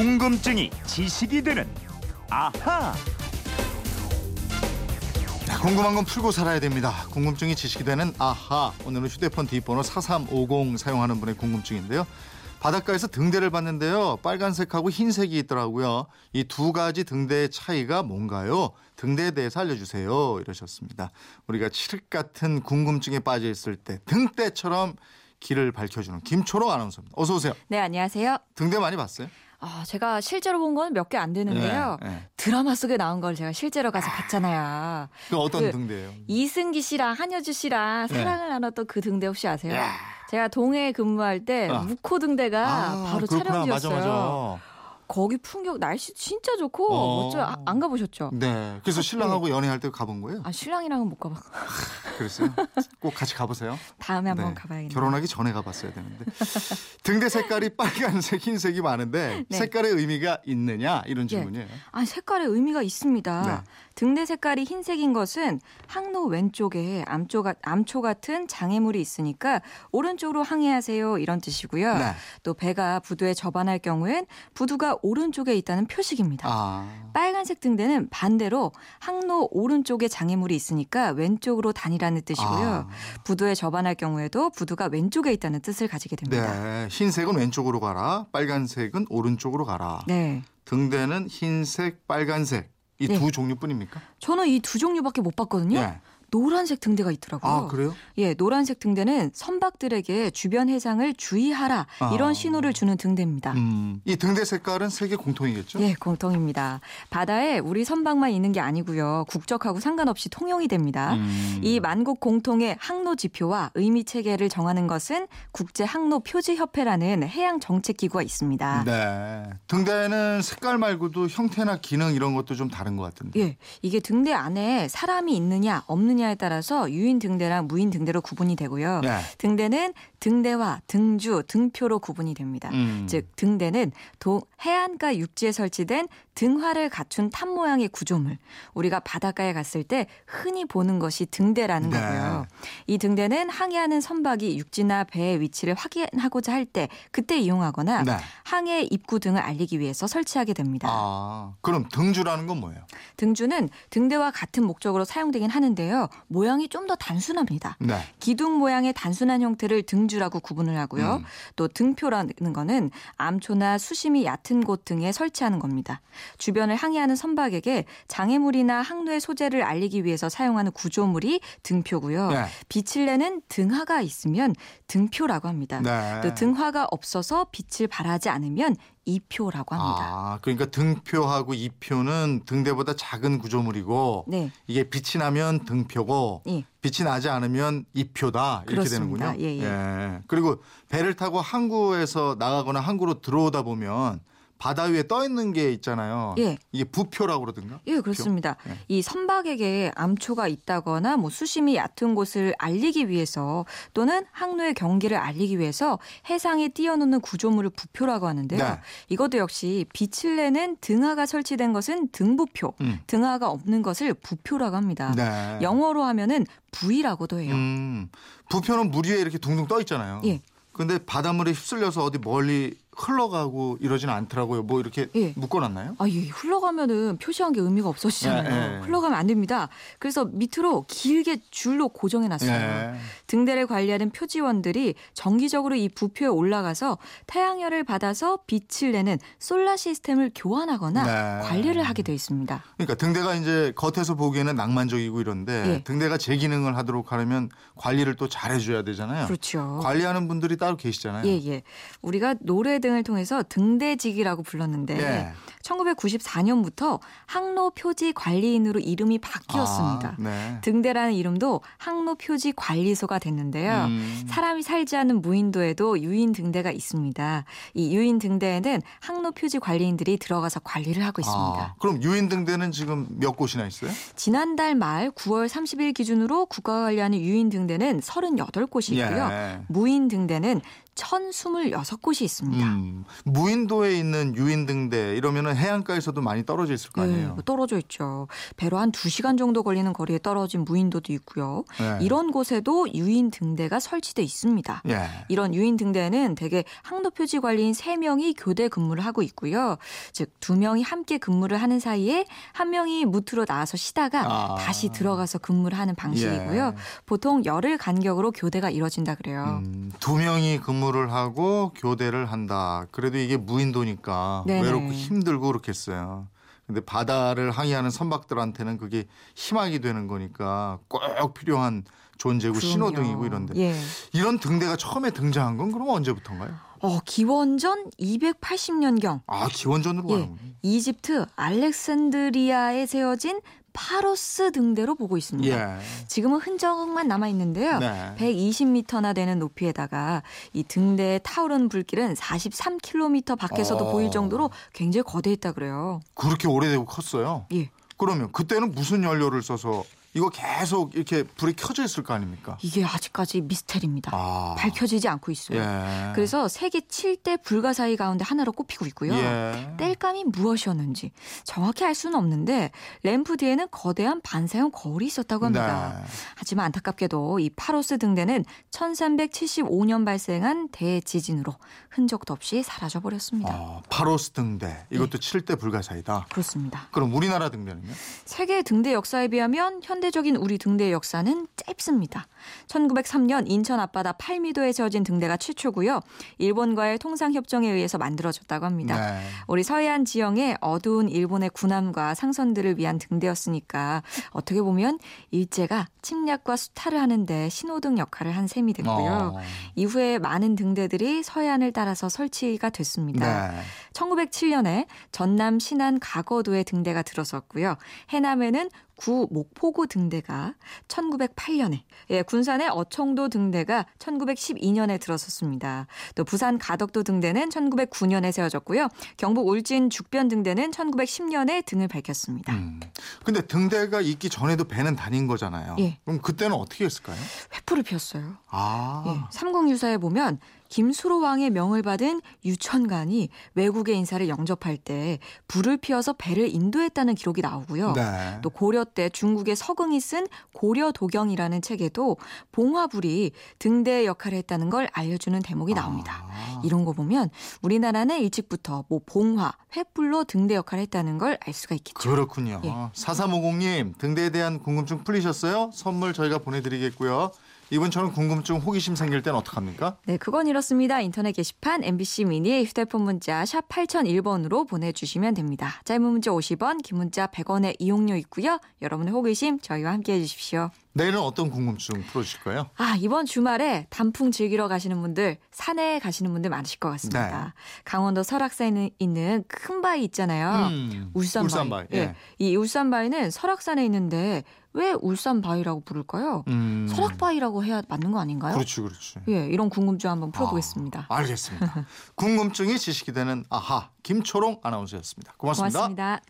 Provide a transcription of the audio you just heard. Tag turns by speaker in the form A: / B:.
A: 궁금증이 지식이 되는 아하.
B: 자, 궁금한 건 풀고 살아야 됩니다. 궁금증이 지식이 되는 아하. 오늘은 휴대폰 뒷번호 4350 사용하는 분의 궁금증인데요. 바닷가에서 등대를 봤는데요. 빨간색하고 흰색이 있더라고요. 이 두 가지 등대의 차이가 뭔가요? 등대에 대해서 알려주세요. 이러셨습니다. 우리가 칠흑 같은 궁금증에 빠져 있을 때 등대처럼 길을 밝혀주는 김초롱 아나운서입니다. 어서 오세요.
C: 네, 안녕하세요.
B: 등대 많이 봤어요?
C: 아, 제가 실제로 본 건 몇 개 안 되는데요.
B: 네, 네.
C: 드라마 속에 나온 걸 제가 실제로 가서 봤잖아요.
B: 그 어떤
C: 그
B: 등대예요?
C: 이승기 씨랑 한효주 씨랑
B: 네.
C: 사랑을 나눴던 그 등대 혹시 아세요?
B: 야.
C: 제가 동해 근무할 때
B: 아.
C: 무코 등대가 바로
B: 그렇구나.
C: 촬영지였어요.
B: 맞아, 맞아.
C: 거기 풍경 날씨 진짜 좋고
B: 어.
C: 멋져요. 아, 안 가보셨죠?
B: 네. 그래서 신랑하고 연애할 때 가본 거예요?
C: 아 신랑이랑은 못 가봐.
B: 그랬어요? 꼭 같이 가보세요.
C: 다음에 한번
B: 네.
C: 가봐야겠네요.
B: 결혼하기 전에 가봤어야 되는데 등대 색깔이 빨간색, 흰색이 많은데
C: 네.
B: 색깔의 의미가 있느냐 이런 질문이에요.
C: 아 색깔의 의미가 있습니다.
B: 네.
C: 등대 색깔이 흰색인 것은 항로 왼쪽에 암초, 가, 암초 같은 장애물이 있으니까 오른쪽으로 항해하세요 이런 뜻이고요.
B: 네.
C: 또 배가 부두에 접안할 경우엔 부두가 오른쪽에 있다는 표식입니다.
B: 아,
C: 빨간색 등대는 반대로 항로 오른쪽에 장애물이 있으니까 왼쪽으로 다니라는 뜻이고요.
B: 아.
C: 부두에 접안할 경우에도 부두가 왼쪽에 있다는 뜻을 가지게 됩니다.
B: 네. 흰색은 왼쪽으로 가라, 빨간색은 오른쪽으로 가라.
C: 네.
B: 등대는 흰색, 빨간색 이두
C: 네.
B: 종류뿐입니까?
C: 저는 이 두 종류밖에 못 봤거든요.
B: 예.
C: 노란색 등대가 있더라고요.
B: 아 그래요?
C: 예, 노란색 등대는 선박들에게 주변 해상을 주의하라 이런
B: 아.
C: 신호를 주는 등대입니다.
B: 음, 이 등대 색깔은 세계 공통이겠죠?
C: 예, 공통입니다. 바다에 우리 선박만 있는 게 아니고요. 국적하고 상관없이 통용이 됩니다.
B: 음.
C: 이 만국 공통의 항로 지표와 의미 체계를 정하는 것은 국제 항로 표지 협회라는 해양 정책 기구가 있습니다.
B: 네. 등대는 색깔 말고도 형태나 기능 이런 것도 좀 다른 것 같은데.
C: 예, 이게 등대 안에 사람이 있느냐 없느냐 에 따라서 유인 등대랑 무인 등대로 구분이 되고요.
B: 네.
C: 등대는 등대와 등주, 등표로 구분이 됩니다.
B: 음.
C: 즉 등대는 도, 해안가 육지에 설치된 등화를 갖춘 탑 모양의 구조물. 우리가 바닷가에 갔을 때 흔히 보는 것이 등대라는
B: 네.
C: 거고요. 이 등대는 항해하는 선박이 육지나 배의 위치를 확인하고자 할 때 그때 이용하거나
B: 네.
C: 항해 입구 등을 알리기 위해서 설치하게 됩니다.
B: 아, 그럼 등주라는 건 뭐예요?
C: 등주는 등대와 같은 목적으로 사용되긴 하는데요. 모양이 좀 더 단순합니다.
B: 네.
C: 기둥 모양의 단순한 형태를 등주라고 구분을 하고요.
B: 음.
C: 또 등표라는 거는 암초나 수심이 얕은 곳 등에 설치하는 겁니다. 주변을 항해하는 선박에게 장애물이나 항로의 소재를 알리기 위해서 사용하는 구조물이 등표고요.
B: 네.
C: 빛을 내는 등화가 있으면 등표라고 합니다.
B: 네.
C: 또 등화가 없어서 빛을 발하지 않으면 이표라고 합니다.
B: 아, 그러니까 등표하고 이표는 등대보다 작은 구조물이고
C: 네.
B: 이게 빛이 나면 등표고
C: 예.
B: 빛이 나지 않으면 이표다 이렇게
C: 그렇습니다.
B: 되는군요.
C: 예, 예.
B: 그리고 배를 타고 항구에서 나가거나 항구로 들어오다 보면 바다 위에 떠 있는 게 있잖아요.
C: 예.
B: 이게 부표라고 그러던가?
C: 예, 그렇습니다.
B: 네.
C: 이 선박에게 암초가 있다거나 뭐 수심이 얕은 곳을 알리기 위해서 또는 항로의 경계를 알리기 위해서 해상에 띄워놓는 구조물을 부표라고 하는데요.
B: 네.
C: 이것도 역시 빛을 내는 등화가 설치된 것은 등부표,
B: 음.
C: 등화가 없는 것을 부표라고 합니다.
B: 네.
C: 영어로 하면은 V라고도 해요.
B: 음, 부표는 물 위에 이렇게 둥둥 떠 있잖아요.
C: 예.
B: 근데 바닷물에 휩쓸려서 어디 멀리 흘러가고 이러지는 않더라고요. 뭐 이렇게
C: 예.
B: 묶어놨나요?
C: 아, 이 흘러가면은 표시한 게 의미가 없어지잖아요.
B: 네, 네.
C: 흘러가면 안 됩니다. 그래서 밑으로 길게 줄로 고정해 놨어요.
B: 예.
C: 등대를 관리하는 표지원들이 정기적으로 이 부표에 올라가서 태양열을 받아서 빛을 내는 솔라 시스템을 교환하거나
B: 네.
C: 관리를 하게 돼 있습니다.
B: 그러니까 등대가 이제 겉에서 보기에는 낭만적이고 이런데
C: 예.
B: 등대가 제 기능을 하도록 하려면 관리를 또 잘해줘야 되잖아요.
C: 그렇죠.
B: 관리하는 분들이 따로 계시잖아요.
C: 예, 예. 우리가 노래 등을 통해서 등대직이라고 불렀는데
B: 예.
C: 1994년부터 항로 표지 관리인으로 이름이 바뀌었습니다.
B: 아, 네.
C: 등대라는 이름도 항로 표지 관리소가 됐는데요.
B: 음.
C: 사람이 살지 않는 무인도에도 유인 등대가 있습니다. 이 유인 등대에는 항로 표지 관리인들이 들어가서 관리를 하고 있습니다.
B: 아, 그럼 유인 등대는 지금 몇 곳이나 있어요?
C: 지난달 말 9월 30일 기준으로 국가가 관리하는 유인 등대는 38곳이 있고요.
B: 예.
C: 무인 등대는 1026곳이 있습니다.
B: 음, 무인도에 있는 유인등대 이러면은 해안가에서도 많이 떨어져 있을 거
C: 네,
B: 아니에요.
C: 뭐 떨어져 있죠. 배로 한 2시간 정도 걸리는 거리에 떨어진 무인도도 있고요.
B: 네.
C: 이런 곳에도 유인 등대가 설치돼 있습니다.
B: 예.
C: 이런 유인 등대는 대개 항로 표지 관리인 3명이 교대 근무를 하고 있고요. 즉, 2명이 함께 근무를 하는 사이에 한 명이 무트로 나와서 쉬다가
B: 아.
C: 다시 들어가서 근무를 하는 방식이고요.
B: 예.
C: 보통 열흘 간격으로 교대가 이뤄진다 그래요.
B: 음, 두 명이 근무를 하고 교대를 한다. 그래도 이게 무인도니까
C: 네네.
B: 외롭고 힘들고 그렇겠어요. 근데 바다를 항해하는 선박들한테는 그게 희망이 되는 거니까 꼭 필요한 존재고
C: 그럼요.
B: 신호등이고 이런데
C: 예.
B: 이런 등대가 처음에 등장한 건 그럼 언제부터인가요?
C: 어, 기원전 280년경
B: 아 기원전으로
C: 예. 이집트 알렉산드리아에 세워진 파로스 등대로 보고 있습니다.
B: 예.
C: 지금은 흔적만 남아 있는데요.
B: 네.
C: 120m나 되는 높이에다가 이 등대에 타오르는 불길은 43km 밖에서도
B: 어.
C: 보일 정도로 굉장히 거대했다 그래요.
B: 그렇게 오래되고 컸어요.
C: 예.
B: 그러면 그때는 무슨 연료를 써서 이거 계속 이렇게 불이 켜져 있을 거 아닙니까?
C: 이게 아직까지 미스테리입니다.
B: 아.
C: 밝혀지지 않고 있어요.
B: 예.
C: 그래서 세계 7대 불가사의 가운데 하나로 꼽히고 있고요.
B: 예.
C: 땔감이 무엇이었는지 정확히 알 수는 없는데 램프 뒤에는 거대한 반사형 거울이 있었다고 합니다.
B: 네.
C: 하지만 안타깝게도 이 파로스 등대는 1375년 발생한 대지진으로 흔적도 없이 사라져 버렸습니다.
B: 아, 파로스 등대
C: 네.
B: 이것도 칠 7대 불가사이다.
C: 그렇습니다.
B: 그럼 우리나라 등대는요?
C: 세계 등대 역사에 비하면 현대 적인 우리 등대의 역사는 짧습니다. 1903년 인천 앞바다 8미도에 세워진 등대가 최초고요. 일본과의 통상 협정에 의해서 만들어졌다고 합니다.
B: 네.
C: 우리 서해안 지형의 어두운 일본의 군함과 상선들을 위한 등대였으니까 어떻게 보면 일제가 침략과 수탈을 하는데 신호등 역할을 한 셈이 됐고요.
B: 어.
C: 이후에 많은 등대들이 서해안을 따라서 설치가 됐습니다.
B: 네.
C: 1907년에 전남 신안 가거도에 등대가 들어섰고요. 해남에는 구 목포구 등대가 1908년에, 예, 군산의 어청도 등대가 1912년에 들어섰습니다. 또 부산 가덕도 등대는 1909년에 세워졌고요. 경북 울진 죽변 등대는 1910년에 등을 밝혔습니다.
B: 음. 근데 등대가 있기 전에도 배는 다닌 거잖아요.
C: 예.
B: 그럼 그때는 어떻게 했을까요?
C: 회포를 피웠어요.
B: 아.
C: 예, 삼국유사에 보면 김수로 왕의 명을 받은 유천간이 외국의 인사를 영접할 때 불을 피워서 배를 인도했다는 기록이 나오고요.
B: 네.
C: 또 고려 때 중국의 서긍이 쓴 고려 도경이라는 책에도 봉화불이 등대의 역할을 했다는 걸 알려주는 대목이 나옵니다.
B: 아.
C: 이런 거 보면 우리나라는 일찍부터 뭐 봉화, 횃불로 등대 역할을 했다는 걸 알 수가 있겠죠.
B: 그렇군요.
C: 예.
B: 4350님 등대에 대한 궁금증 풀리셨어요? 선물 저희가 보내드리겠고요. 이번처럼 궁금증 호기심 생길 땐 어떡합니까?
C: 네, 그건 이렇습니다. 인터넷 게시판 MBC 미니 휴대폰 문자 샵 8001번으로 보내주시면 됩니다. 짧은 문자 50원, 긴 문자 100원의 이용료 있고요. 여러분의 호기심 저희와 함께해 주십시오.
B: 내일은 어떤 궁금증 풀어주실 거예요?
C: 아, 이번 주말에 단풍 즐기러 가시는 분들, 산에 가시는 분들 많으실 것 같습니다.
B: 네.
C: 강원도 설악산에 있는 큰 바위 있잖아요.
B: 음,
C: 울산바위.
B: 울산바위, 예.
C: 이 울산바위는 설악산에 있는데 왜 울산바위라고 부를까요?
B: 음.
C: 설악바위라고 해야 맞는 거 아닌가요?
B: 그렇지, 그렇지.
C: 예, 이런 궁금증 한번 풀어보겠습니다.
B: 아, 알겠습니다. 궁금증이 지식이 되는 아하 김초롱 아나운서였습니다. 고맙습니다.
C: 고맙습니다.